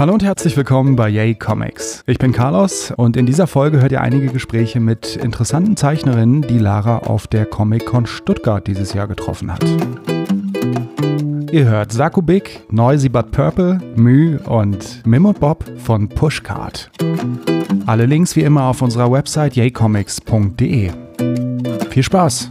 Hallo und herzlich willkommen bei Yay Comics. Ich bin Carlos und in dieser Folge hört ihr einige Gespräche mit interessanten Zeichnerinnen, die Lara auf der Comic-Con Stuttgart dieses Jahr getroffen hat. Ihr hört Sakubik, Noisy But Purple, Mü und Mim und Bob von Pushcart. Alle Links wie immer auf unserer Website yaycomics.de. Viel Spaß!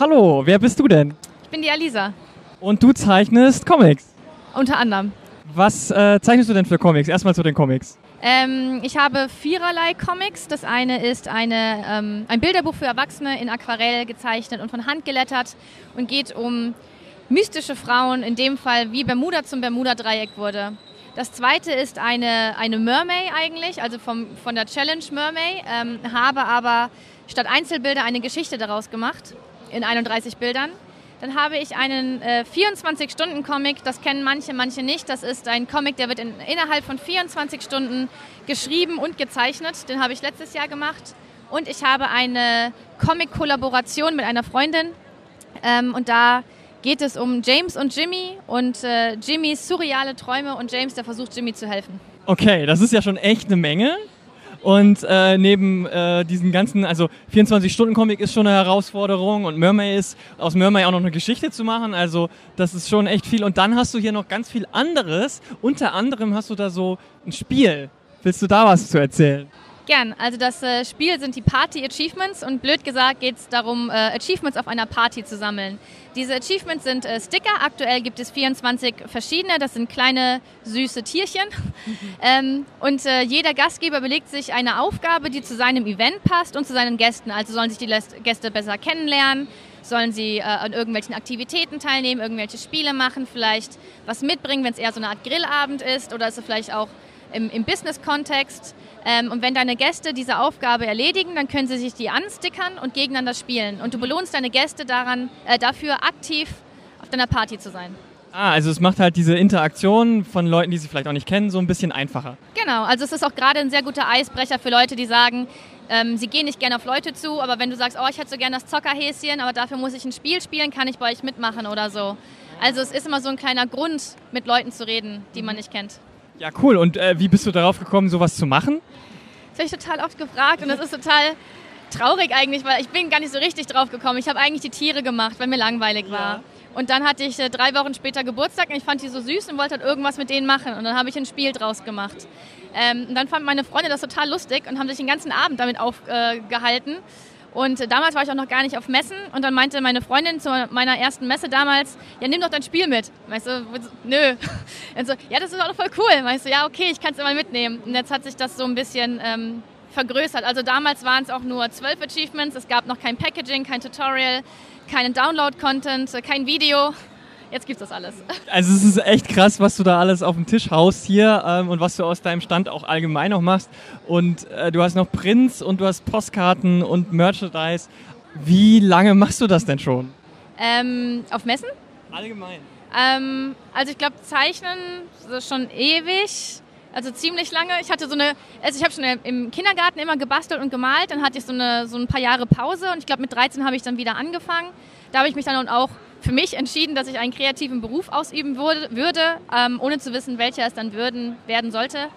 Hallo, wer bist du denn? Ich bin die Alisa, Und du zeichnest Comics. unter anderem. Was äh, zeichnest du denn für Comics? Erstmal zu den Comics. Ähm, ich habe viererlei Comics. Das eine ist eine, ähm, ein Bilderbuch für Erwachsene in Aquarell gezeichnet und von Hand gelettert und geht um mystische Frauen, in dem Fall wie Bermuda zum Bermuda-Dreieck wurde. Das zweite ist eine, eine Mermaid eigentlich, also vom, von der Challenge Mermaid, ähm, habe aber statt Einzelbilder eine Geschichte daraus gemacht in 31 Bildern. Dann habe ich einen äh, 24-Stunden-Comic, das kennen manche, manche nicht. Das ist ein Comic, der wird in, innerhalb von 24 Stunden geschrieben und gezeichnet. Den habe ich letztes Jahr gemacht. Und ich habe eine Comic-Kollaboration mit einer Freundin. Ähm, und da geht es um James und Jimmy und äh, Jimmys surreale Träume und James, der versucht, Jimmy zu helfen. Okay, das ist ja schon echt eine Menge. Und äh, neben äh, diesen ganzen, also 24-Stunden-Comic ist schon eine Herausforderung und Mermaid ist, aus Mermaid auch noch eine Geschichte zu machen. Also das ist schon echt viel. Und dann hast du hier noch ganz viel anderes. Unter anderem hast du da so ein Spiel. Willst du da was zu erzählen? Gern. Also das äh, Spiel sind die Party Achievements und blöd gesagt geht es darum, äh, Achievements auf einer Party zu sammeln. Diese Achievements sind äh, Sticker. Aktuell gibt es 24 verschiedene. Das sind kleine süße Tierchen. ähm, und äh, jeder Gastgeber überlegt sich eine Aufgabe, die zu seinem Event passt und zu seinen Gästen. Also sollen sich die Gäste besser kennenlernen. Sollen sie äh, an irgendwelchen Aktivitäten teilnehmen, irgendwelche Spiele machen, vielleicht was mitbringen, wenn es eher so eine Art Grillabend ist oder ist es vielleicht auch im, im Business-Kontext. Ähm, und wenn deine Gäste diese Aufgabe erledigen, dann können sie sich die anstickern und gegeneinander spielen. Und du belohnst deine Gäste daran, äh, dafür aktiv auf deiner Party zu sein. Ah, also es macht halt diese Interaktion von Leuten, die sie vielleicht auch nicht kennen, so ein bisschen einfacher. Genau, also es ist auch gerade ein sehr guter Eisbrecher für Leute, die sagen, ähm, sie gehen nicht gerne auf Leute zu, aber wenn du sagst, oh, ich hätte so gerne das Zockerhäschen, aber dafür muss ich ein Spiel spielen, kann ich bei euch mitmachen oder so. Also es ist immer so ein kleiner Grund, mit Leuten zu reden, die man nicht kennt. Ja, cool. Und äh, wie bist du darauf gekommen, sowas zu machen? Das habe ich total oft gefragt und das ist total traurig eigentlich, weil ich bin gar nicht so richtig drauf gekommen. Ich habe eigentlich die Tiere gemacht, weil mir langweilig war. Und dann hatte ich äh, drei Wochen später Geburtstag und ich fand die so süß und wollte halt irgendwas mit denen machen. Und dann habe ich ein Spiel draus gemacht. Ähm, und dann fanden meine Freunde das total lustig und haben sich den ganzen Abend damit aufgehalten. Und damals war ich auch noch gar nicht auf Messen und dann meinte meine Freundin zu meiner ersten Messe damals, ja nimm doch dein Spiel mit. Weißt du, nö. Und so, ja das ist auch voll cool. Weißt du, ja okay, ich kann es immer mitnehmen. Und jetzt hat sich das so ein bisschen ähm, vergrößert. Also damals waren es auch nur zwölf Achievements, es gab noch kein Packaging, kein Tutorial, keinen Download-Content, kein Video. Jetzt gibt's das alles. Also es ist echt krass, was du da alles auf den Tisch haust hier ähm, und was du aus deinem Stand auch allgemein noch machst. Und äh, du hast noch Prints und du hast Postkarten und Merchandise. Wie lange machst du das denn schon? Ähm, auf Messen? Allgemein. Ähm, also ich glaube, Zeichnen so schon ewig. Also ziemlich lange. Ich hatte so eine, also ich habe schon im Kindergarten immer gebastelt und gemalt. Dann hatte ich so, eine, so ein paar Jahre Pause und ich glaube mit 13 habe ich dann wieder angefangen. Da habe ich mich dann auch für mich entschieden, dass ich einen kreativen Beruf ausüben wurde, würde, ähm, ohne zu wissen, welcher es dann würden, werden sollte.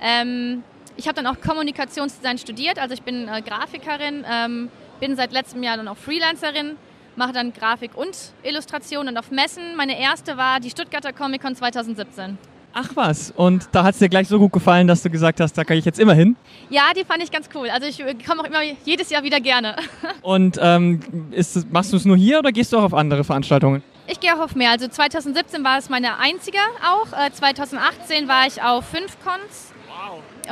Ähm, ich habe dann auch Kommunikationsdesign studiert, also ich bin äh, Grafikerin, ähm, bin seit letztem Jahr dann auch Freelancerin, mache dann Grafik und Illustration und auf Messen. Meine erste war die Stuttgarter Comic Con 2017. Ach was, und da hat es dir gleich so gut gefallen, dass du gesagt hast, da kann ich jetzt immer hin. Ja, die fand ich ganz cool. Also ich komme auch immer jedes Jahr wieder gerne. Und ähm, ist, machst du es nur hier oder gehst du auch auf andere Veranstaltungen? Ich gehe auch auf mehr. Also 2017 war es meine einzige auch. Äh, 2018 war ich auf fünf Cons.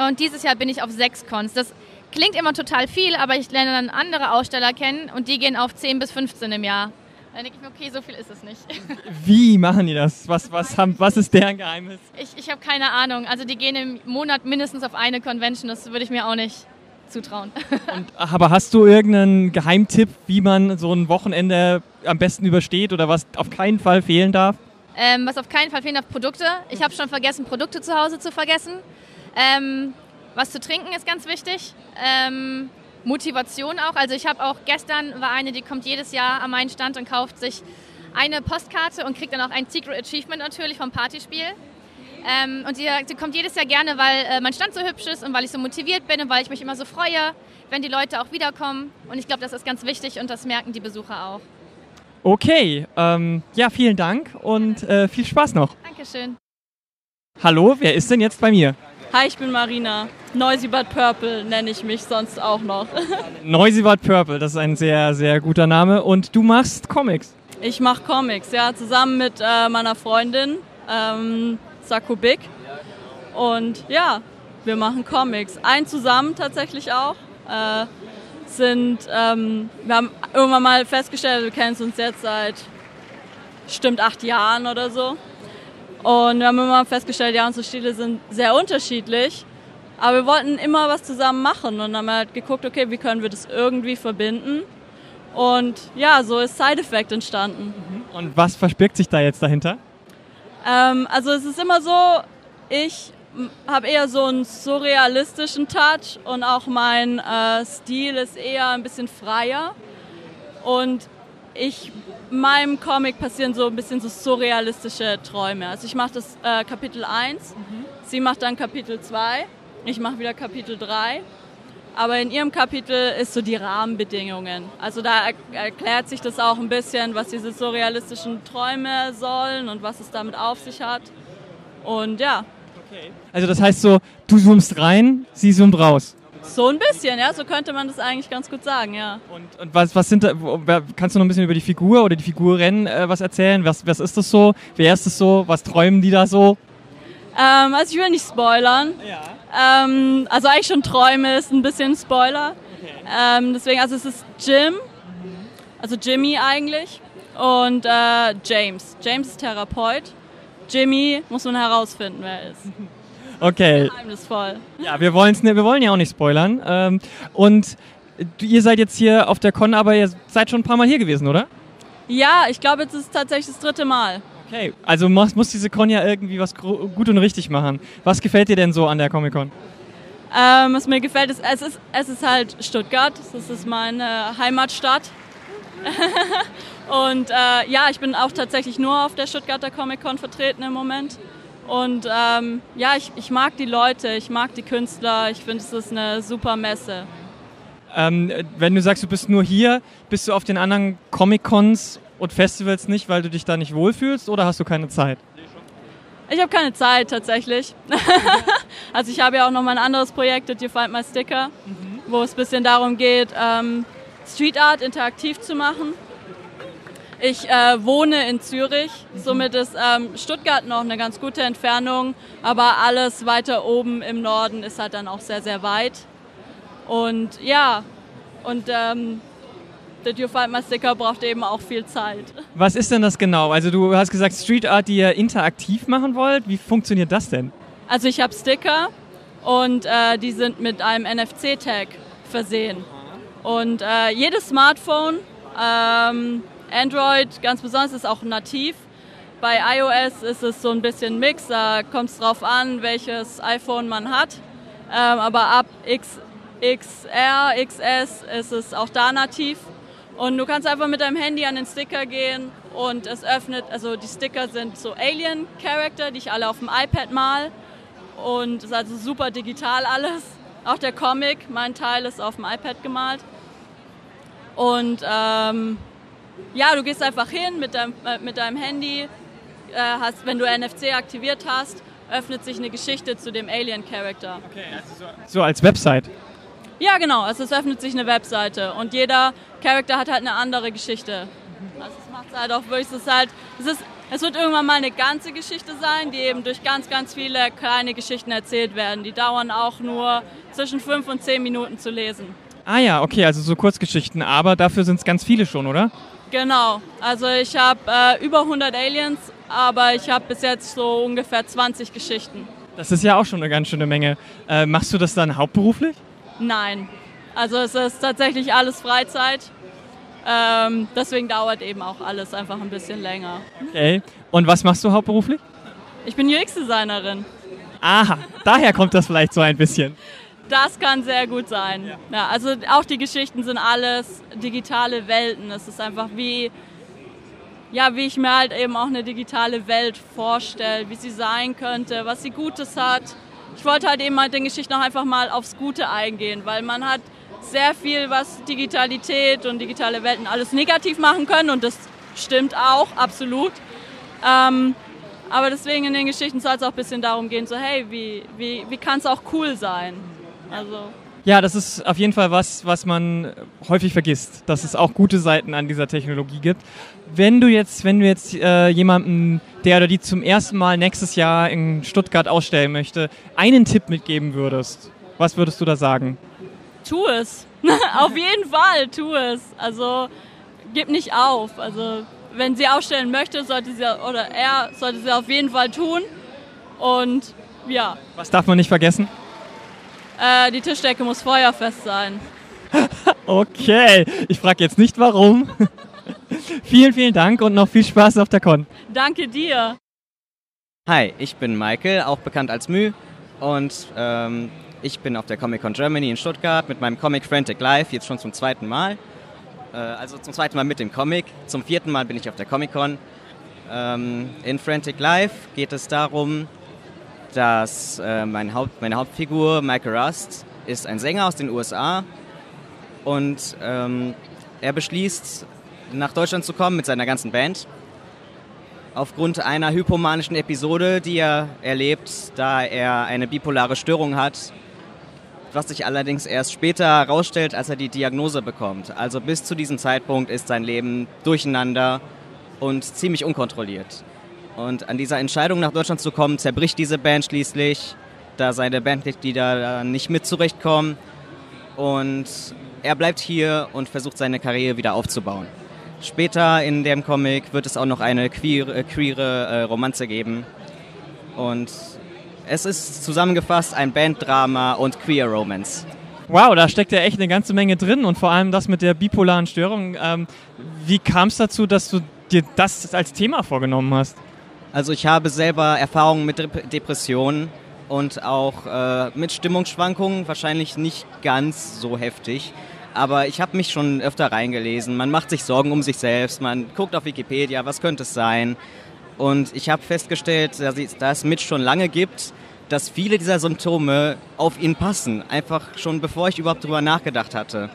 Und dieses Jahr bin ich auf sechs Cons. Das klingt immer total viel, aber ich lerne dann andere Aussteller kennen und die gehen auf 10 bis 15 im Jahr. Dann denke ich mir, okay, so viel ist es nicht. Wie machen die das? Was, was, haben, was ist deren Geheimnis? Ich, ich habe keine Ahnung. Also die gehen im Monat mindestens auf eine Convention. Das würde ich mir auch nicht zutrauen. Und, aber hast du irgendeinen Geheimtipp, wie man so ein Wochenende am besten übersteht oder was auf keinen Fall fehlen darf? Ähm, was auf keinen Fall fehlen darf, Produkte. Ich habe schon vergessen, Produkte zu Hause zu vergessen. Ähm, was zu trinken ist ganz wichtig. Ähm, Motivation auch. Also ich habe auch gestern war eine, die kommt jedes Jahr an meinen Stand und kauft sich eine Postkarte und kriegt dann auch ein Secret Achievement natürlich vom Partyspiel. Ähm, und sie, sie, kommt jedes Jahr gerne, weil äh, mein Stand so hübsch ist und weil ich so motiviert bin und weil ich mich immer so freue, wenn die Leute auch wiederkommen. Und ich glaube, das ist ganz wichtig und das merken die Besucher auch. Okay, ähm, ja, vielen Dank und äh, viel Spaß noch. Dankeschön. Hallo, wer ist denn jetzt bei mir? Hi, ich bin Marina. Noisy But Purple nenne ich mich sonst auch noch. Noisy But Purple, das ist ein sehr, sehr guter Name. Und du machst Comics? Ich mache Comics, ja, zusammen mit äh, meiner Freundin ähm, Saku Big. Und ja, wir machen Comics. Ein zusammen tatsächlich auch. Äh, sind, ähm, wir haben irgendwann mal festgestellt, wir kennen uns jetzt seit stimmt acht Jahren oder so. Und wir haben immer festgestellt, ja, unsere Stile sind sehr unterschiedlich. Aber wir wollten immer was zusammen machen und haben halt geguckt, okay, wie können wir das irgendwie verbinden. Und ja, so ist Side Effect entstanden. Und was verbirgt sich da jetzt dahinter? Ähm, also es ist immer so, ich habe eher so einen surrealistischen Touch und auch mein äh, Stil ist eher ein bisschen freier. Und ich, in meinem Comic passieren so ein bisschen so surrealistische Träume. Also ich mache das äh, Kapitel 1, mhm. sie macht dann Kapitel 2, ich mache wieder Kapitel 3. Aber in ihrem Kapitel ist so die Rahmenbedingungen. Also da erklärt sich das auch ein bisschen, was diese surrealistischen Träume sollen und was es damit auf sich hat. Und ja. Okay. Also das heißt so, du zoomst rein, sie zoomt raus. So ein bisschen, ja, so könnte man das eigentlich ganz gut sagen, ja. Und, und was, was sind da, kannst du noch ein bisschen über die Figur oder die Figuren äh, was erzählen? Was, was ist das so? Wer ist das so? Was träumen die da so? Ähm, also ich will nicht spoilern. Ja. Ähm, also eigentlich schon Träume ist ein bisschen Spoiler. Okay. Ähm, deswegen, also es ist Jim, also Jimmy eigentlich und äh, James. James ist Therapeut. Jimmy muss man herausfinden, wer er ist. Okay. Geheimnisvoll. Ja, wir, wir wollen ja auch nicht spoilern. Ähm, und ihr seid jetzt hier auf der Con, aber ihr seid schon ein paar Mal hier gewesen, oder? Ja, ich glaube, jetzt ist es tatsächlich das dritte Mal. Okay, also muss, muss diese Con ja irgendwie was gut und richtig machen. Was gefällt dir denn so an der Comic-Con? Ähm, was mir gefällt, ist es, ist, es ist halt Stuttgart. Das ist meine Heimatstadt. und äh, ja, ich bin auch tatsächlich nur auf der Stuttgarter Comic-Con vertreten im Moment. Und ähm, ja, ich, ich mag die Leute, ich mag die Künstler, ich finde, es ist eine super Messe. Ähm, wenn du sagst, du bist nur hier, bist du auf den anderen Comic-Cons und Festivals nicht, weil du dich da nicht wohlfühlst oder hast du keine Zeit? Ich habe keine Zeit tatsächlich. also ich habe ja auch noch mal ein anderes Projekt, Did You Find My Sticker, mhm. wo es ein bisschen darum geht, ähm, Street Art interaktiv zu machen. Ich äh, wohne in Zürich, somit ist ähm, Stuttgart noch eine ganz gute Entfernung, aber alles weiter oben im Norden ist halt dann auch sehr, sehr weit. Und ja, und ähm, Did You Find My Sticker braucht eben auch viel Zeit. Was ist denn das genau? Also du hast gesagt Street Art, die ihr interaktiv machen wollt. Wie funktioniert das denn? Also ich habe Sticker und äh, die sind mit einem NFC-Tag versehen. Und äh, jedes Smartphone, ähm, Android ganz besonders, ist auch nativ. Bei iOS ist es so ein bisschen Mix, da kommt es drauf an, welches iPhone man hat. Ähm, aber ab X, XR, XS ist es auch da nativ. Und du kannst einfach mit deinem Handy an den Sticker gehen und es öffnet, also die Sticker sind so Alien-Charakter, die ich alle auf dem iPad mal. Und es ist also super digital alles. Auch der Comic, mein Teil ist auf dem iPad gemalt. Und ähm, ja, du gehst einfach hin mit deinem, äh, mit deinem Handy, äh, hast, wenn du NFC aktiviert hast, öffnet sich eine Geschichte zu dem Alien-Charakter. Okay, also so, so als Website. Ja, genau. Also es öffnet sich eine Webseite und jeder Charakter hat halt eine andere Geschichte. Also es macht halt auch wirklich, es ist halt, es ist, es wird irgendwann mal eine ganze Geschichte sein, die eben durch ganz, ganz viele kleine Geschichten erzählt werden. Die dauern auch nur zwischen fünf und zehn Minuten zu lesen. Ah ja, okay, also so Kurzgeschichten, aber dafür sind es ganz viele schon, oder? Genau, also ich habe äh, über 100 Aliens, aber ich habe bis jetzt so ungefähr 20 Geschichten. Das ist ja auch schon eine ganz schöne Menge. Äh, machst du das dann hauptberuflich? Nein. Also es ist tatsächlich alles Freizeit. Ähm, deswegen dauert eben auch alles einfach ein bisschen länger. Okay. Und was machst du hauptberuflich? Ich bin UX-Designerin. Aha, daher kommt das vielleicht so ein bisschen. Das kann sehr gut sein. Ja. ja. also auch die Geschichten sind alles digitale Welten. Es ist einfach wie, ja, wie ich mir halt eben auch eine digitale Welt vorstelle, wie sie sein könnte, was sie Gutes hat. Ich wollte halt eben halt den Geschichten auch einfach mal aufs Gute eingehen, weil man hat sehr viel, was Digitalität und digitale Welten alles negativ machen können und das stimmt auch, absolut. Ähm, aber deswegen in den Geschichten soll es auch ein bisschen darum gehen, so hey, wie, wie, wie kann es auch cool sein? Also ja, das ist auf jeden Fall was, was man häufig vergisst, dass es auch gute Seiten an dieser Technologie gibt. Wenn du jetzt, wenn du jetzt äh, jemandem, der oder die zum ersten Mal nächstes Jahr in Stuttgart ausstellen möchte, einen Tipp mitgeben würdest, was würdest du da sagen? Tu es. auf jeden Fall, tu es. Also gib nicht auf. Also wenn sie ausstellen möchte, sollte sie oder er sollte sie auf jeden Fall tun. Und ja. Was darf man nicht vergessen? Äh, die Tischdecke muss feuerfest sein. okay, ich frage jetzt nicht warum. vielen, vielen Dank und noch viel Spaß auf der Con. Danke dir. Hi, ich bin Michael, auch bekannt als Mü. Und ähm, ich bin auf der Comic Con Germany in Stuttgart mit meinem Comic Frantic Live, jetzt schon zum zweiten Mal. Äh, also zum zweiten Mal mit dem Comic. Zum vierten Mal bin ich auf der Comic Con. Ähm, in Frantic Live geht es darum, dass äh, mein Haupt, meine Hauptfigur, Michael Rust, ist ein Sänger aus den USA und ähm, er beschließt, nach Deutschland zu kommen mit seiner ganzen Band. Aufgrund einer hypomanischen Episode, die er erlebt, da er eine bipolare Störung hat, was sich allerdings erst später herausstellt, als er die Diagnose bekommt. Also bis zu diesem Zeitpunkt ist sein Leben durcheinander und ziemlich unkontrolliert. Und an dieser Entscheidung nach Deutschland zu kommen, zerbricht diese Band schließlich, da seine Bandmitglieder nicht mit zurechtkommen. Und er bleibt hier und versucht seine Karriere wieder aufzubauen. Später in dem Comic wird es auch noch eine queere, äh, queere äh, Romanze geben. Und es ist zusammengefasst ein Banddrama und Queer Romance. Wow, da steckt ja echt eine ganze Menge drin und vor allem das mit der bipolaren Störung. Ähm, wie kam es dazu, dass du dir das als Thema vorgenommen hast? Also ich habe selber Erfahrungen mit Depressionen und auch äh, mit Stimmungsschwankungen, wahrscheinlich nicht ganz so heftig. Aber ich habe mich schon öfter reingelesen. Man macht sich Sorgen um sich selbst, man guckt auf Wikipedia, was könnte es sein. Und ich habe festgestellt, da es Mitch schon lange gibt, dass viele dieser Symptome auf ihn passen. Einfach schon bevor ich überhaupt darüber nachgedacht hatte.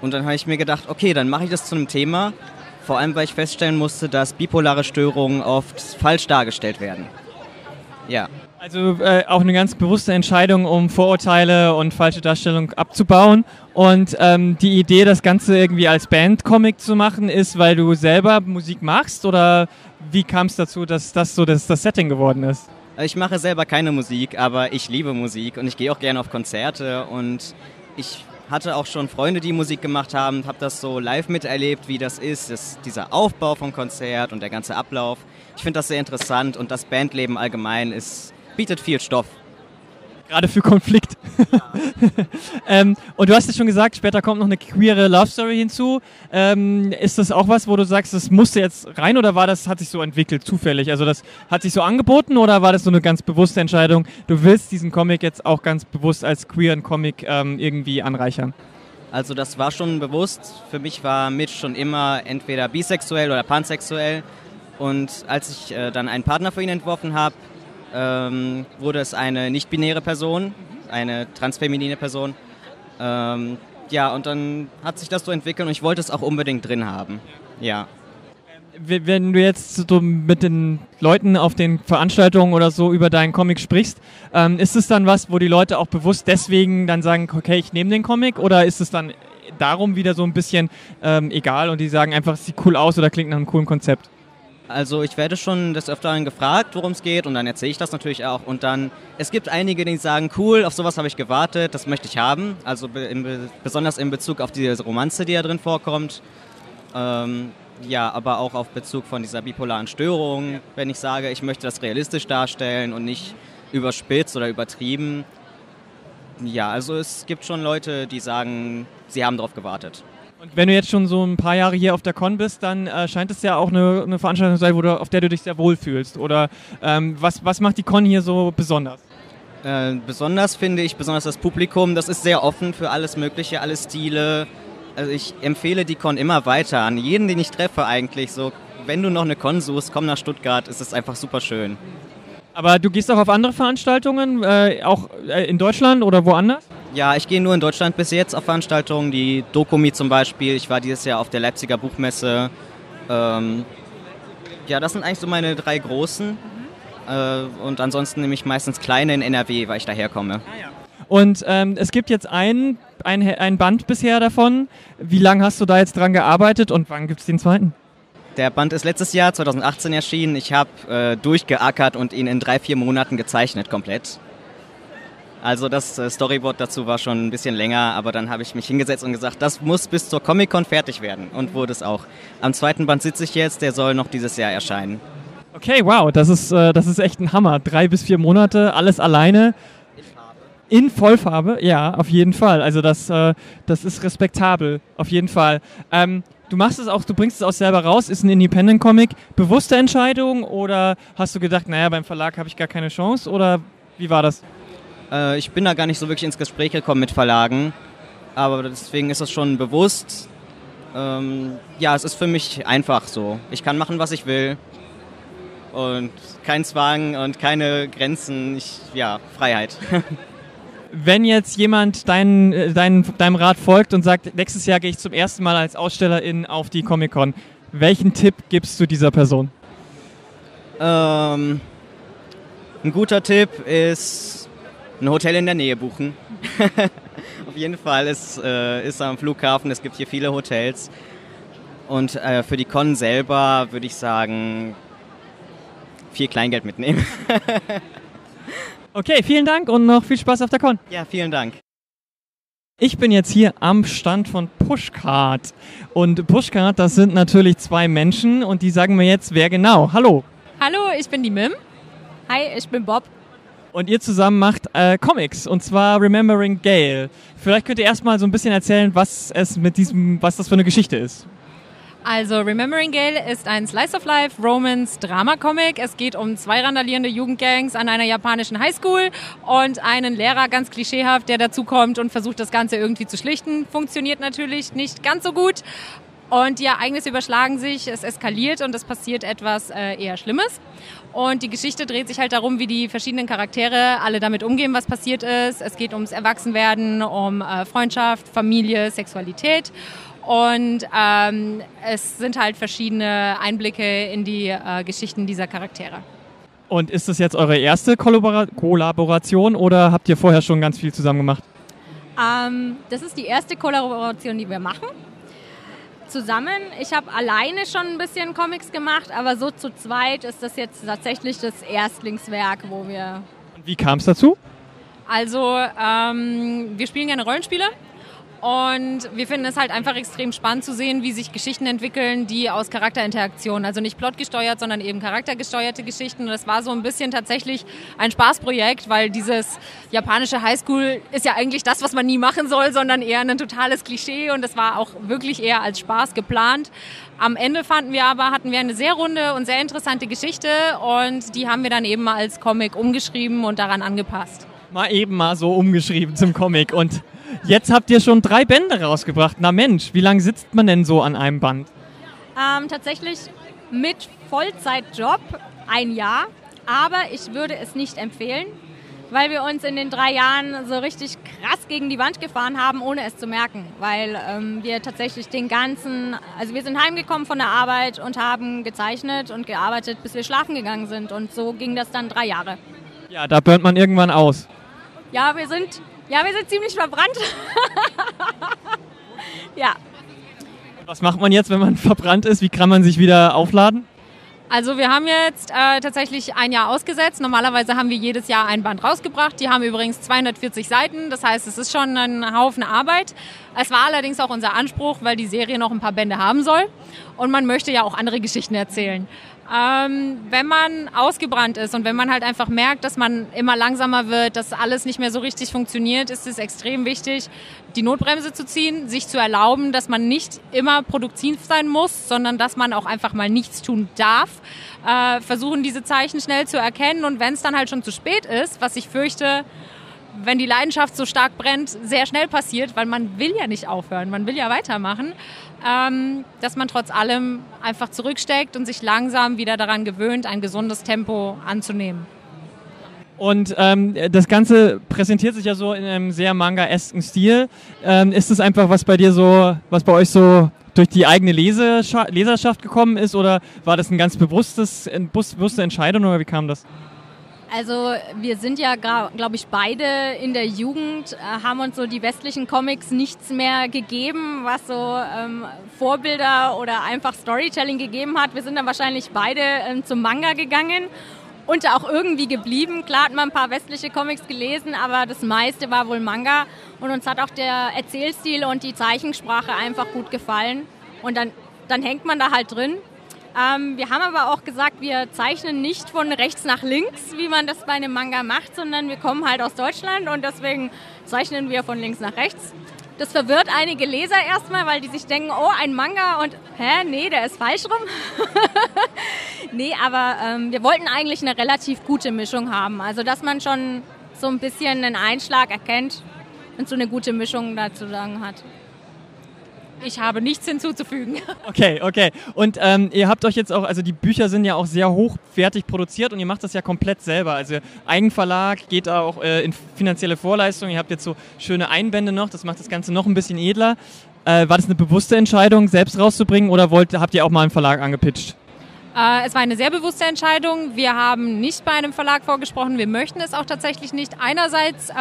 Und dann habe ich mir gedacht, okay, dann mache ich das zu einem Thema vor allem, weil ich feststellen musste, dass bipolare Störungen oft falsch dargestellt werden. Ja. Also äh, auch eine ganz bewusste Entscheidung, um Vorurteile und falsche Darstellung abzubauen. Und ähm, die Idee, das Ganze irgendwie als Bandcomic zu machen, ist, weil du selber Musik machst oder wie kam es dazu, dass das so das, das Setting geworden ist? Ich mache selber keine Musik, aber ich liebe Musik und ich gehe auch gerne auf Konzerte und ich hatte auch schon Freunde, die Musik gemacht haben, habe das so live miterlebt, wie das ist, das, dieser Aufbau vom Konzert und der ganze Ablauf. Ich finde das sehr interessant und das Bandleben allgemein ist, bietet viel Stoff gerade für Konflikt. ähm, und du hast es schon gesagt, später kommt noch eine queere Love Story hinzu. Ähm, ist das auch was, wo du sagst, das musste jetzt rein oder war das, hat sich so entwickelt, zufällig? Also das hat sich so angeboten oder war das so eine ganz bewusste Entscheidung, du willst diesen Comic jetzt auch ganz bewusst als queeren Comic ähm, irgendwie anreichern? Also das war schon bewusst. Für mich war Mitch schon immer entweder bisexuell oder pansexuell. Und als ich äh, dann einen Partner für ihn entworfen habe, ähm, wurde es eine nicht-binäre Person, eine transfeminine Person. Ähm, ja, und dann hat sich das so entwickelt und ich wollte es auch unbedingt drin haben. Ja. Wenn du jetzt so mit den Leuten auf den Veranstaltungen oder so über deinen Comic sprichst, ähm, ist es dann was, wo die Leute auch bewusst deswegen dann sagen, okay, ich nehme den Comic oder ist es dann darum wieder so ein bisschen ähm, egal und die sagen einfach, es sieht cool aus oder klingt nach einem coolen Konzept? Also ich werde schon des Öfteren gefragt, worum es geht und dann erzähle ich das natürlich auch. Und dann, es gibt einige, die sagen, cool, auf sowas habe ich gewartet, das möchte ich haben. Also in, besonders in Bezug auf diese Romanze, die da drin vorkommt. Ähm, ja, aber auch auf Bezug von dieser bipolaren Störung, wenn ich sage, ich möchte das realistisch darstellen und nicht überspitzt oder übertrieben. Ja, also es gibt schon Leute, die sagen, sie haben darauf gewartet. Und wenn du jetzt schon so ein paar Jahre hier auf der Con bist, dann äh, scheint es ja auch eine, eine Veranstaltung zu sein, wo du, auf der du dich sehr wohl fühlst. Oder ähm, was, was macht die Con hier so besonders? Äh, besonders finde ich, besonders das Publikum, das ist sehr offen für alles Mögliche, alle Stile. Also ich empfehle die Con immer weiter an jeden, den ich treffe eigentlich. So, wenn du noch eine Con suchst, komm nach Stuttgart, es ist einfach super schön. Aber du gehst auch auf andere Veranstaltungen, äh, auch äh, in Deutschland oder woanders? Ja, ich gehe nur in Deutschland bis jetzt auf Veranstaltungen, die Dokumi zum Beispiel. Ich war dieses Jahr auf der Leipziger Buchmesse. Ähm, ja, das sind eigentlich so meine drei großen. Äh, und ansonsten nehme ich meistens kleine in NRW, weil ich daherkomme. Und ähm, es gibt jetzt ein, ein, ein Band bisher davon. Wie lange hast du da jetzt dran gearbeitet und wann gibt es den zweiten? Der Band ist letztes Jahr, 2018, erschienen. Ich habe äh, durchgeackert und ihn in drei, vier Monaten gezeichnet komplett. Also das äh, Storyboard dazu war schon ein bisschen länger, aber dann habe ich mich hingesetzt und gesagt, das muss bis zur Comic-Con fertig werden. Und wurde es auch. Am zweiten Band sitze ich jetzt, der soll noch dieses Jahr erscheinen. Okay, wow, das ist, äh, das ist echt ein Hammer. Drei bis vier Monate, alles alleine. In Farbe. In Vollfarbe, ja, auf jeden Fall. Also das, äh, das ist respektabel, auf jeden Fall. Ähm, du machst es auch, du bringst es auch selber raus, ist ein Independent-Comic. Bewusste Entscheidung oder hast du gedacht, naja, beim Verlag habe ich gar keine Chance oder wie war das? Äh, ich bin da gar nicht so wirklich ins Gespräch gekommen mit Verlagen, aber deswegen ist es schon bewusst. Ähm, ja, es ist für mich einfach so. Ich kann machen, was ich will und kein Zwang und keine Grenzen. Ich, ja, Freiheit. Wenn jetzt jemand dein, äh, dein, deinem Rat folgt und sagt, nächstes Jahr gehe ich zum ersten Mal als Ausstellerin auf die Comic-Con, welchen Tipp gibst du dieser Person? ähm, ein guter Tipp ist ein Hotel in der Nähe buchen. Auf jeden Fall, es äh, ist am Flughafen, es gibt hier viele Hotels. Und äh, für die Con selber würde ich sagen, viel Kleingeld mitnehmen. Okay, vielen Dank und noch viel Spaß auf der Con. ja, vielen Dank. Ich bin jetzt hier am Stand von Pushcart. Und Pushcart, das sind natürlich zwei Menschen und die sagen mir jetzt, wer genau. Hallo. Hallo, ich bin die Mim. Hi, ich bin Bob. Und ihr zusammen macht äh, Comics und zwar Remembering Gale. Vielleicht könnt ihr erstmal so ein bisschen erzählen, was es mit diesem, was das für eine Geschichte ist. Also Remembering Gale ist ein Slice of Life Romance Drama Comic. Es geht um zwei randalierende Jugendgangs an einer japanischen Highschool und einen Lehrer ganz klischeehaft, der dazukommt und versucht das Ganze irgendwie zu schlichten. Funktioniert natürlich nicht ganz so gut. Und die Ereignisse überschlagen sich, es eskaliert und es passiert etwas äh, eher Schlimmes. Und die Geschichte dreht sich halt darum, wie die verschiedenen Charaktere alle damit umgehen, was passiert ist. Es geht ums Erwachsenwerden, um äh, Freundschaft, Familie, Sexualität. Und ähm, es sind halt verschiedene Einblicke in die äh, Geschichten dieser Charaktere. Und ist das jetzt eure erste Kollabora Kollaboration oder habt ihr vorher schon ganz viel zusammen gemacht? Ähm, das ist die erste Kollaboration, die wir machen. Zusammen. Ich habe alleine schon ein bisschen Comics gemacht, aber so zu zweit ist das jetzt tatsächlich das Erstlingswerk, wo wir. Und wie kam es dazu? Also, ähm, wir spielen gerne Rollenspiele und wir finden es halt einfach extrem spannend zu sehen, wie sich Geschichten entwickeln, die aus Charakterinteraktion, also nicht plotgesteuert, sondern eben charaktergesteuerte Geschichten. Und das war so ein bisschen tatsächlich ein Spaßprojekt, weil dieses japanische Highschool ist ja eigentlich das, was man nie machen soll, sondern eher ein totales Klischee und das war auch wirklich eher als Spaß geplant. Am Ende fanden wir aber, hatten wir eine sehr runde und sehr interessante Geschichte und die haben wir dann eben mal als Comic umgeschrieben und daran angepasst. Mal eben mal so umgeschrieben zum Comic. Und jetzt habt ihr schon drei Bände rausgebracht. Na Mensch, wie lange sitzt man denn so an einem Band? Ähm, tatsächlich mit Vollzeitjob ein Jahr, aber ich würde es nicht empfehlen, weil wir uns in den drei Jahren so richtig krass gegen die Wand gefahren haben, ohne es zu merken. Weil ähm, wir tatsächlich den ganzen, also wir sind heimgekommen von der Arbeit und haben gezeichnet und gearbeitet, bis wir schlafen gegangen sind. Und so ging das dann drei Jahre. Ja, da burnt man irgendwann aus. Ja, wir sind, ja, wir sind ziemlich verbrannt. ja. Was macht man jetzt, wenn man verbrannt ist? Wie kann man sich wieder aufladen? Also wir haben jetzt äh, tatsächlich ein Jahr ausgesetzt. Normalerweise haben wir jedes Jahr ein Band rausgebracht. Die haben übrigens 240 Seiten. Das heißt, es ist schon ein Haufen Arbeit. Es war allerdings auch unser Anspruch, weil die Serie noch ein paar Bände haben soll. Und man möchte ja auch andere Geschichten erzählen. Ähm, wenn man ausgebrannt ist und wenn man halt einfach merkt, dass man immer langsamer wird, dass alles nicht mehr so richtig funktioniert, ist es extrem wichtig, die Notbremse zu ziehen, sich zu erlauben, dass man nicht immer produktiv sein muss, sondern dass man auch einfach mal nichts tun darf. Äh, versuchen diese Zeichen schnell zu erkennen und wenn es dann halt schon zu spät ist, was ich fürchte, wenn die Leidenschaft so stark brennt, sehr schnell passiert, weil man will ja nicht aufhören, man will ja weitermachen, ähm, dass man trotz allem einfach zurücksteckt und sich langsam wieder daran gewöhnt, ein gesundes Tempo anzunehmen. Und ähm, das Ganze präsentiert sich ja so in einem sehr manga-esken Stil. Ähm, ist es einfach, was bei dir so, was bei euch so durch die eigene Leserschaft gekommen ist oder war das ein ganz bewusstes, bewusste Entscheidung oder wie kam das? Also wir sind ja, glaube ich, beide in der Jugend, äh, haben uns so die westlichen Comics nichts mehr gegeben, was so ähm, Vorbilder oder einfach Storytelling gegeben hat. Wir sind dann wahrscheinlich beide ähm, zum Manga gegangen und auch irgendwie geblieben. Klar hat man ein paar westliche Comics gelesen, aber das meiste war wohl Manga. Und uns hat auch der Erzählstil und die Zeichensprache einfach gut gefallen. Und dann, dann hängt man da halt drin. Ähm, wir haben aber auch gesagt, wir zeichnen nicht von rechts nach links, wie man das bei einem Manga macht, sondern wir kommen halt aus Deutschland und deswegen zeichnen wir von links nach rechts. Das verwirrt einige Leser erstmal, weil die sich denken, oh, ein Manga und, hä, nee, der ist falsch rum. nee, aber ähm, wir wollten eigentlich eine relativ gute Mischung haben. Also, dass man schon so ein bisschen einen Einschlag erkennt und so eine gute Mischung dazu sagen hat. Ich habe nichts hinzuzufügen. Okay, okay. Und ähm, ihr habt euch jetzt auch, also die Bücher sind ja auch sehr hochwertig produziert und ihr macht das ja komplett selber. Also Eigenverlag geht auch äh, in finanzielle Vorleistungen. Ihr habt jetzt so schöne Einbände noch, das macht das Ganze noch ein bisschen edler. Äh, war das eine bewusste Entscheidung, selbst rauszubringen oder wollt, habt ihr auch mal einen Verlag angepitcht? Äh, es war eine sehr bewusste Entscheidung. Wir haben nicht bei einem Verlag vorgesprochen. Wir möchten es auch tatsächlich nicht. Einerseits, äh,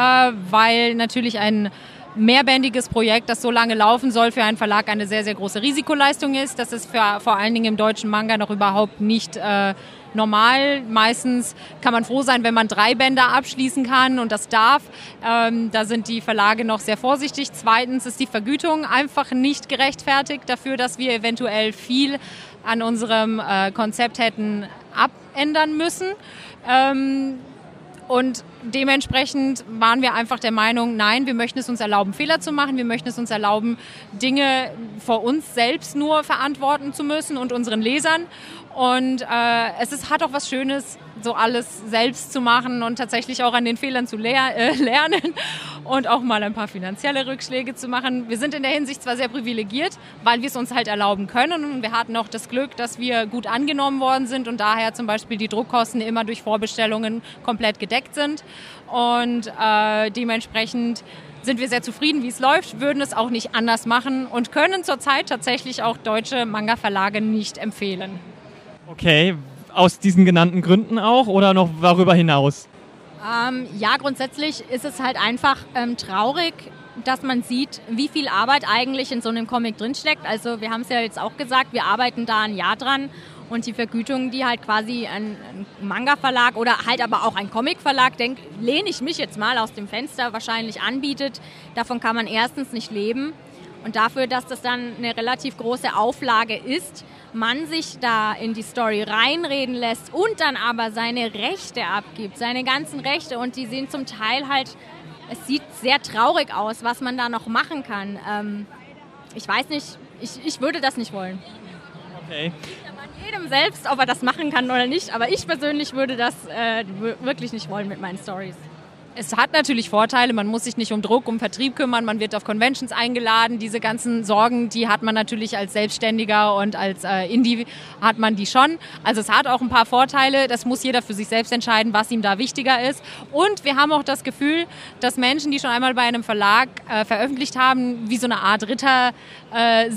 weil natürlich ein mehrbändiges Projekt, das so lange laufen soll, für einen Verlag eine sehr, sehr große Risikoleistung ist. Das ist für, vor allen Dingen im deutschen Manga noch überhaupt nicht äh, normal. Meistens kann man froh sein, wenn man drei Bänder abschließen kann und das darf. Ähm, da sind die Verlage noch sehr vorsichtig. Zweitens ist die Vergütung einfach nicht gerechtfertigt dafür, dass wir eventuell viel an unserem äh, Konzept hätten abändern müssen. Ähm, und dementsprechend waren wir einfach der Meinung, nein, wir möchten es uns erlauben, Fehler zu machen. Wir möchten es uns erlauben, Dinge vor uns selbst nur verantworten zu müssen und unseren Lesern. Und äh, es ist, hat auch was Schönes, so alles selbst zu machen und tatsächlich auch an den Fehlern zu lehr äh, lernen und auch mal ein paar finanzielle Rückschläge zu machen. Wir sind in der Hinsicht zwar sehr privilegiert, weil wir es uns halt erlauben können und wir hatten auch das Glück, dass wir gut angenommen worden sind und daher zum Beispiel die Druckkosten immer durch Vorbestellungen komplett gedeckt sind und äh, dementsprechend sind wir sehr zufrieden, wie es läuft, würden es auch nicht anders machen und können zurzeit tatsächlich auch deutsche Manga-Verlage nicht empfehlen. Okay, aus diesen genannten Gründen auch oder noch darüber hinaus? Ähm, ja, grundsätzlich ist es halt einfach ähm, traurig, dass man sieht, wie viel Arbeit eigentlich in so einem Comic drinsteckt. Also wir haben es ja jetzt auch gesagt, wir arbeiten da ein Jahr dran und die Vergütung, die halt quasi ein, ein Manga-Verlag oder halt aber auch ein Comic-Verlag, lehne ich mich jetzt mal aus dem Fenster, wahrscheinlich anbietet, davon kann man erstens nicht leben. Und dafür, dass das dann eine relativ große Auflage ist, man sich da in die Story reinreden lässt und dann aber seine Rechte abgibt, seine ganzen Rechte und die sind zum Teil halt, es sieht sehr traurig aus, was man da noch machen kann. Ähm, ich weiß nicht, ich, ich würde das nicht wollen. Okay. Jedem selbst, ob er das machen kann oder nicht, aber ich persönlich würde das äh, wirklich nicht wollen mit meinen Stories. Es hat natürlich Vorteile, man muss sich nicht um Druck, um Vertrieb kümmern, man wird auf Conventions eingeladen. Diese ganzen Sorgen, die hat man natürlich als Selbstständiger und als äh, Indie hat man die schon. Also es hat auch ein paar Vorteile, das muss jeder für sich selbst entscheiden, was ihm da wichtiger ist. Und wir haben auch das Gefühl, dass Menschen, die schon einmal bei einem Verlag äh, veröffentlicht haben, wie so eine Art Rittersiegel äh,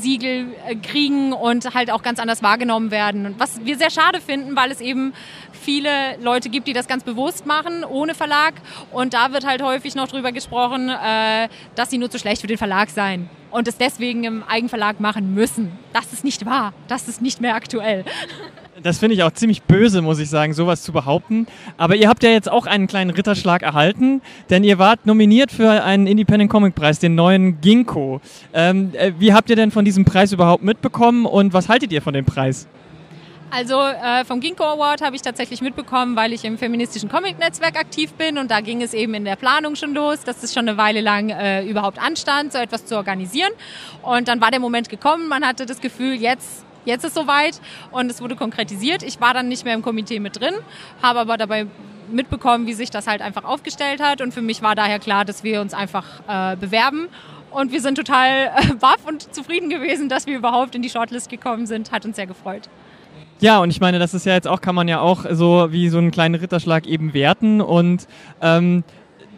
kriegen und halt auch ganz anders wahrgenommen werden. Was wir sehr schade finden, weil es eben viele Leute gibt, die das ganz bewusst machen, ohne Verlag. Und da wird halt häufig noch drüber gesprochen, äh, dass sie nur zu schlecht für den Verlag seien und es deswegen im Eigenverlag machen müssen. Das ist nicht wahr. Das ist nicht mehr aktuell. Das finde ich auch ziemlich böse, muss ich sagen, sowas zu behaupten. Aber ihr habt ja jetzt auch einen kleinen Ritterschlag erhalten, denn ihr wart nominiert für einen Independent Comic Preis, den neuen Ginkgo. Ähm, äh, wie habt ihr denn von diesem Preis überhaupt mitbekommen und was haltet ihr von dem Preis? Also äh, vom Ginkgo Award habe ich tatsächlich mitbekommen, weil ich im feministischen Comic-Netzwerk aktiv bin und da ging es eben in der Planung schon los, dass es schon eine Weile lang äh, überhaupt anstand, so etwas zu organisieren. Und dann war der Moment gekommen, man hatte das Gefühl, jetzt jetzt ist soweit und es wurde konkretisiert. Ich war dann nicht mehr im Komitee mit drin, habe aber dabei mitbekommen, wie sich das halt einfach aufgestellt hat. Und für mich war daher klar, dass wir uns einfach äh, bewerben. Und wir sind total äh, baff und zufrieden gewesen, dass wir überhaupt in die Shortlist gekommen sind. Hat uns sehr gefreut. Ja, und ich meine, das ist ja jetzt auch, kann man ja auch so wie so einen kleinen Ritterschlag eben werten. Und ähm,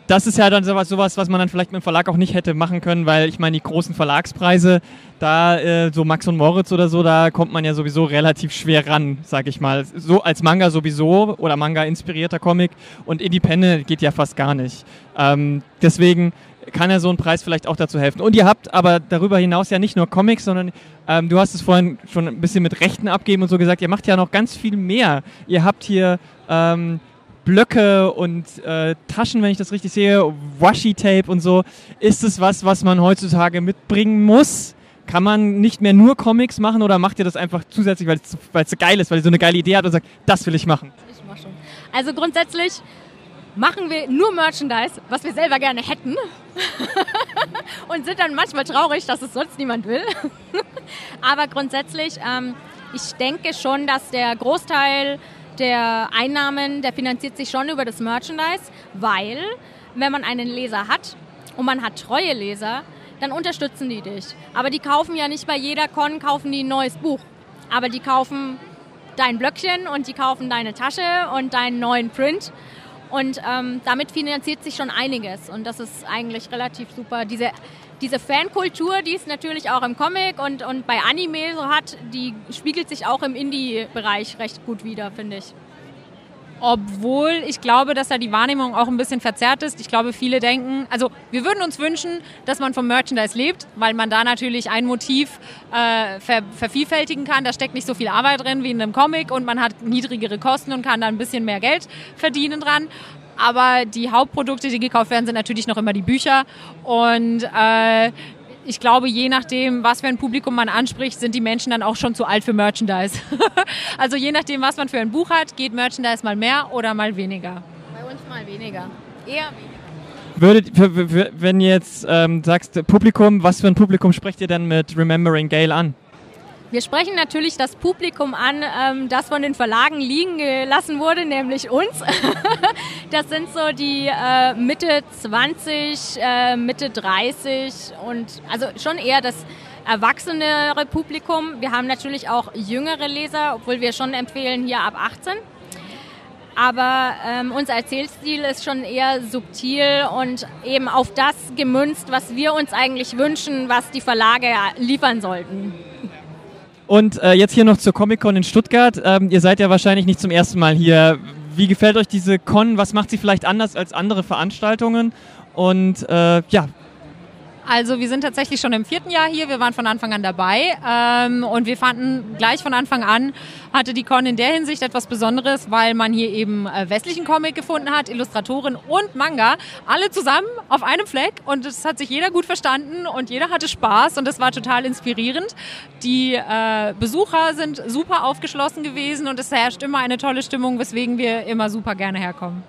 das ist ja dann sowas, sowas, was man dann vielleicht mit dem Verlag auch nicht hätte machen können, weil ich meine, die großen Verlagspreise, da äh, so Max und Moritz oder so, da kommt man ja sowieso relativ schwer ran, sag ich mal. So als Manga sowieso oder Manga-inspirierter Comic und Independent geht ja fast gar nicht. Ähm, deswegen kann ja so ein Preis vielleicht auch dazu helfen. Und ihr habt aber darüber hinaus ja nicht nur Comics, sondern ähm, du hast es vorhin schon ein bisschen mit Rechten abgeben und so gesagt, ihr macht ja noch ganz viel mehr. Ihr habt hier ähm, Blöcke und äh, Taschen, wenn ich das richtig sehe, Washi-Tape und so. Ist es was, was man heutzutage mitbringen muss? Kann man nicht mehr nur Comics machen oder macht ihr das einfach zusätzlich, weil es so geil ist, weil ihr so eine geile Idee habt und sagt, das will ich machen? Ich mach schon. Also grundsätzlich machen wir nur Merchandise, was wir selber gerne hätten. und sind dann manchmal traurig, dass es sonst niemand will. Aber grundsätzlich, ähm, ich denke schon, dass der Großteil der Einnahmen, der finanziert sich schon über das Merchandise, weil wenn man einen Leser hat und man hat treue Leser, dann unterstützen die dich. Aber die kaufen ja nicht bei jeder Con, kaufen die ein neues Buch. Aber die kaufen dein Blöckchen und die kaufen deine Tasche und deinen neuen Print. Und ähm, damit finanziert sich schon einiges. Und das ist eigentlich relativ super. Diese, diese Fankultur, die es natürlich auch im Comic und, und bei Anime so hat, die spiegelt sich auch im Indie-Bereich recht gut wieder, finde ich. Obwohl ich glaube, dass da die Wahrnehmung auch ein bisschen verzerrt ist. Ich glaube, viele denken, also wir würden uns wünschen, dass man vom Merchandise lebt, weil man da natürlich ein Motiv äh, ver vervielfältigen kann. Da steckt nicht so viel Arbeit drin wie in einem Comic und man hat niedrigere Kosten und kann da ein bisschen mehr Geld verdienen dran. Aber die Hauptprodukte, die gekauft werden, sind natürlich noch immer die Bücher. Und äh, ich glaube, je nachdem, was für ein Publikum man anspricht, sind die Menschen dann auch schon zu alt für Merchandise. also je nachdem, was man für ein Buch hat, geht Merchandise mal mehr oder mal weniger. Bei uns mal weniger. Eher weniger. Würdet, wenn ihr jetzt ähm, sagst, Publikum, was für ein Publikum sprecht ihr denn mit Remembering Gale an? Wir sprechen natürlich das Publikum an, ähm, das von den Verlagen liegen gelassen wurde, nämlich uns. das sind so die äh, Mitte 20, äh, Mitte 30 und also schon eher das erwachsenere Publikum. Wir haben natürlich auch jüngere Leser, obwohl wir schon empfehlen hier ab 18. Aber ähm, unser Erzählstil ist schon eher subtil und eben auf das gemünzt, was wir uns eigentlich wünschen, was die Verlage liefern sollten. Und äh, jetzt hier noch zur Comic-Con in Stuttgart. Ähm, ihr seid ja wahrscheinlich nicht zum ersten Mal hier. Wie gefällt euch diese Con? Was macht sie vielleicht anders als andere Veranstaltungen? Und äh, ja, also wir sind tatsächlich schon im vierten Jahr hier. Wir waren von Anfang an dabei ähm, und wir fanden gleich von Anfang an hatte die Con in der Hinsicht etwas Besonderes, weil man hier eben äh, westlichen Comic gefunden hat, Illustratoren und Manga, alle zusammen auf einem Fleck und es hat sich jeder gut verstanden und jeder hatte Spaß und es war total inspirierend. Die äh, Besucher sind super aufgeschlossen gewesen und es herrscht immer eine tolle Stimmung, weswegen wir immer super gerne herkommen.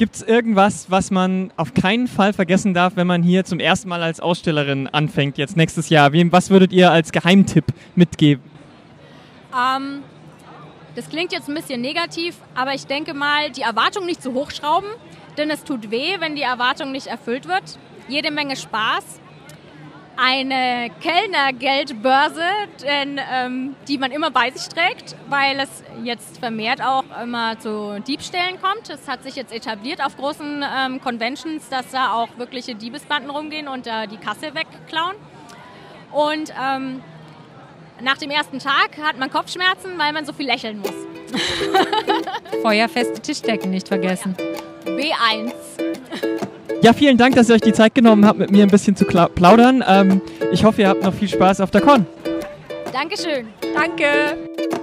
Gibt es irgendwas, was man auf keinen Fall vergessen darf, wenn man hier zum ersten Mal als Ausstellerin anfängt, jetzt nächstes Jahr? Was würdet ihr als Geheimtipp mitgeben? Ähm, das klingt jetzt ein bisschen negativ, aber ich denke mal, die Erwartung nicht zu hochschrauben, denn es tut weh, wenn die Erwartung nicht erfüllt wird. Jede Menge Spaß eine Kellnergeldbörse, denn, ähm, die man immer bei sich trägt, weil es jetzt vermehrt auch immer zu Diebstählen kommt. Es hat sich jetzt etabliert auf großen ähm, Conventions, dass da auch wirkliche Diebesbanden rumgehen und äh, die Kasse wegklauen. Und ähm, nach dem ersten Tag hat man Kopfschmerzen, weil man so viel lächeln muss. Feuerfeste Tischdecken nicht vergessen. Ja. B1. Ja, vielen Dank, dass ihr euch die Zeit genommen habt, mit mir ein bisschen zu plaudern. Ähm, ich hoffe, ihr habt noch viel Spaß auf der Con. Dankeschön. Danke.